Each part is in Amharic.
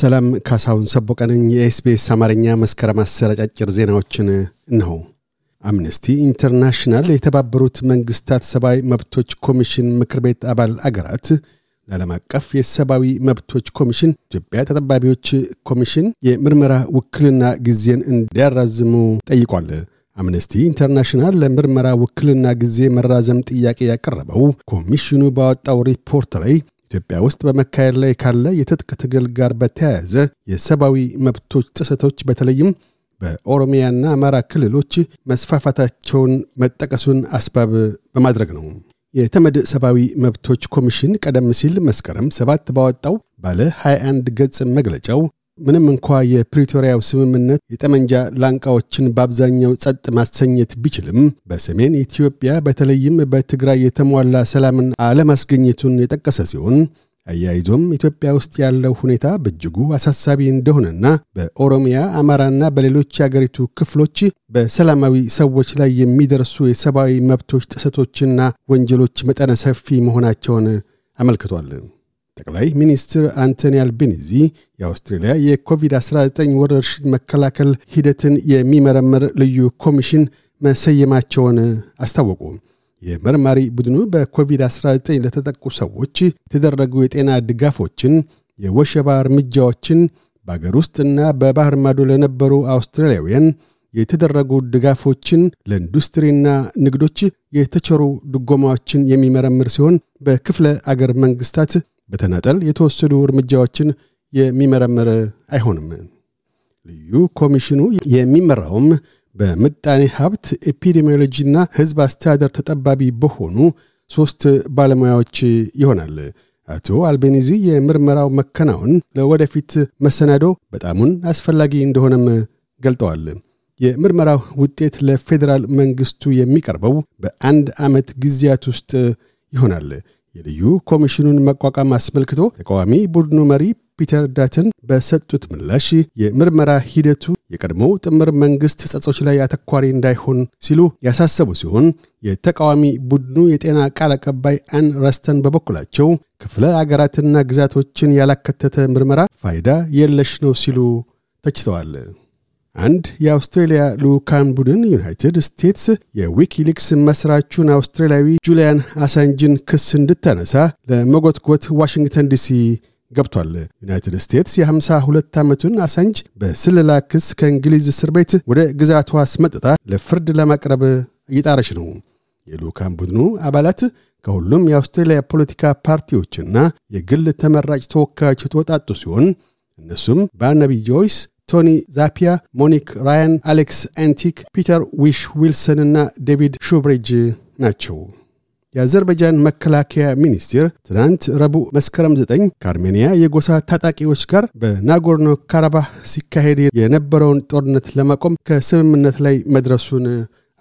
ሰላም ካሳሁን ሰቦቃ ነኝ የ SBS አማርኛ መስከረም አስር አጫጭር ዜናዎችን እነሆ። አምነስቲ ኢንተርናሽናል የተባበሩት መንግስታት ሰብአዊ መብቶች ኮሚሽን ምክር ቤት አባል አገራት ለዓለም አቀፍ የሰብአዊ መብቶች ኮሚሽን ኢትዮጵያ ተጠባቢዎች ኮሚሽን የምርመራ ውክልና ጊዜን እንዲያራዝሙ ጠይቋል። አምነስቲ ኢንተርናሽናል ለምርመራ ውክልና ጊዜ መራዘም ጥያቄ ያቀረበው ኮሚሽኑ ባወጣው ሪፖርት ላይ ኢትዮጵያ ውስጥ በመካሄድ ላይ ካለ የትጥቅ ትግል ጋር በተያያዘ የሰብአዊ መብቶች ጥሰቶች በተለይም በኦሮሚያና አማራ ክልሎች መስፋፋታቸውን መጠቀሱን አስባብ በማድረግ ነው። የተመድ ሰብአዊ መብቶች ኮሚሽን ቀደም ሲል መስከረም ሰባት ባወጣው ባለ 21 ገጽ መግለጫው ምንም እንኳ የፕሪቶሪያው ስምምነት የጠመንጃ ላንቃዎችን በአብዛኛው ጸጥ ማሰኘት ቢችልም በሰሜን ኢትዮጵያ በተለይም በትግራይ የተሟላ ሰላምን አለማስገኘቱን የጠቀሰ ሲሆን አያይዞም ኢትዮጵያ ውስጥ ያለው ሁኔታ በእጅጉ አሳሳቢ እንደሆነና በኦሮሚያ፣ አማራና በሌሎች የአገሪቱ ክፍሎች በሰላማዊ ሰዎች ላይ የሚደርሱ የሰብአዊ መብቶች ጥሰቶችና ወንጀሎች መጠነ ሰፊ መሆናቸውን አመልክቷል። ጠቅላይ ሚኒስትር አንቶኒ አልቤኒዚ የአውስትሬልያ የኮቪድ-19 ወረርሽኝ መከላከል ሂደትን የሚመረምር ልዩ ኮሚሽን መሰየማቸውን አስታወቁ። የመርማሪ ቡድኑ በኮቪድ-19 ለተጠቁ ሰዎች የተደረጉ የጤና ድጋፎችን፣ የወሸባ እርምጃዎችን፣ በአገር ውስጥና በባህር ማዶ ለነበሩ አውስትራሊያውያን የተደረጉ ድጋፎችን፣ ለኢንዱስትሪና ንግዶች የተቸሩ ድጎማዎችን የሚመረምር ሲሆን በክፍለ አገር መንግስታት በተናጠል የተወሰዱ እርምጃዎችን የሚመረምር አይሆንም። ልዩ ኮሚሽኑ የሚመራውም በምጣኔ ሀብት ኤፒዴሚዮሎጂና ሕዝብ አስተዳደር ተጠባቢ በሆኑ ሦስት ባለሙያዎች ይሆናል። አቶ አልቤኒዚ የምርመራው መከናወን ለወደፊት መሰናዶ በጣሙን አስፈላጊ እንደሆነም ገልጠዋል። የምርመራው ውጤት ለፌዴራል መንግስቱ የሚቀርበው በአንድ ዓመት ጊዜያት ውስጥ ይሆናል። የልዩ ኮሚሽኑን መቋቋም አስመልክቶ ተቃዋሚ ቡድኑ መሪ ፒተር ዳትን በሰጡት ምላሽ የምርመራ ሂደቱ የቀድሞው ጥምር መንግሥት ጸጾች ላይ አተኳሪ እንዳይሆን ሲሉ ያሳሰቡ ሲሆን የተቃዋሚ ቡድኑ የጤና ቃል አቀባይ አን ረስተን በበኩላቸው ክፍለ አገራትና ግዛቶችን ያላካተተ ምርመራ ፋይዳ የለሽ ነው ሲሉ ተችተዋል። አንድ የአውስትሬልያ ልዑካን ቡድን ዩናይትድ ስቴትስ የዊኪሊክስ መስራቹን አውስትራሊያዊ ጁሊያን አሳንጅን ክስ እንድታነሳ ለመጎትጎት ዋሽንግተን ዲሲ ገብቷል። ዩናይትድ ስቴትስ የ52 ዓመቱን አሳንጅ በስለላ ክስ ከእንግሊዝ እስር ቤት ወደ ግዛቷ አስመጥታ ለፍርድ ለማቅረብ እየጣረች ነው። የልዑካን ቡድኑ አባላት ከሁሉም የአውስትሬልያ ፖለቲካ ፓርቲዎችና የግል ተመራጭ ተወካዮች የተወጣጡ ሲሆን እነሱም ባርናቢ ጆይስ ቶኒ ዛፒያ፣ ሞኒክ ራያን፣ አሌክስ አንቲክ፣ ፒተር ዊሽ ዊልሰን እና ዴቪድ ሹብሪጅ ናቸው። የአዘርባይጃን መከላከያ ሚኒስቴር ትናንት ረቡዕ መስከረም 9 ከአርሜንያ የጎሳ ታጣቂዎች ጋር በናጎርኖ ካራባህ ሲካሄድ የነበረውን ጦርነት ለማቆም ከስምምነት ላይ መድረሱን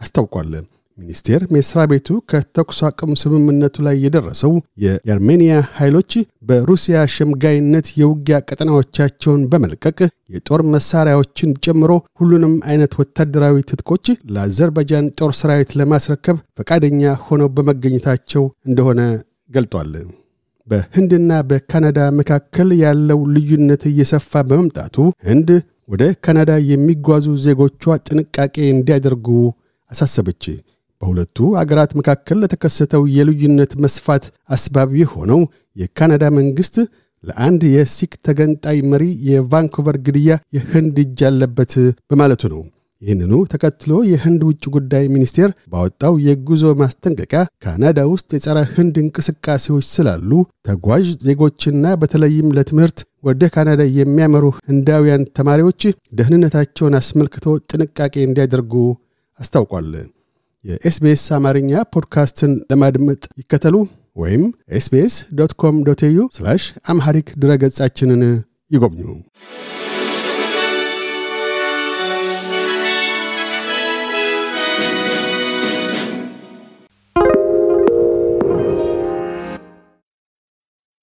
አስታውቋል። ሚኒስቴር መስሪያ ቤቱ ከተኩስ አቁም ስምምነቱ ላይ የደረሰው የአርሜንያ ኃይሎች በሩሲያ ሸምጋይነት የውጊያ ቀጠናዎቻቸውን በመልቀቅ የጦር መሳሪያዎችን ጨምሮ ሁሉንም አይነት ወታደራዊ ትጥቆች ለአዘርባይጃን ጦር ሰራዊት ለማስረከብ ፈቃደኛ ሆነው በመገኘታቸው እንደሆነ ገልጧል። በህንድና በካናዳ መካከል ያለው ልዩነት እየሰፋ በመምጣቱ ህንድ ወደ ካናዳ የሚጓዙ ዜጎቿ ጥንቃቄ እንዲያደርጉ አሳሰበች። በሁለቱ አገራት መካከል ለተከሰተው የልዩነት መስፋት አስባብ የሆነው የካናዳ መንግሥት ለአንድ የሲክ ተገንጣይ መሪ የቫንኩቨር ግድያ የህንድ እጅ አለበት በማለቱ ነው። ይህንኑ ተከትሎ የህንድ ውጭ ጉዳይ ሚኒስቴር ባወጣው የጉዞ ማስጠንቀቂያ ካናዳ ውስጥ የጸረ ህንድ እንቅስቃሴዎች ስላሉ ተጓዥ ዜጎችና በተለይም ለትምህርት ወደ ካናዳ የሚያመሩ ህንዳውያን ተማሪዎች ደህንነታቸውን አስመልክቶ ጥንቃቄ እንዲያደርጉ አስታውቋል። የ SBS አማርኛ ፖድካስትን ለማድመጥ ይከተሉ ወይም ኤስቤስ ዶት ኮም ዶት ኤዩ አምሐሪክ ድረገጻችንን ይጎብኙ።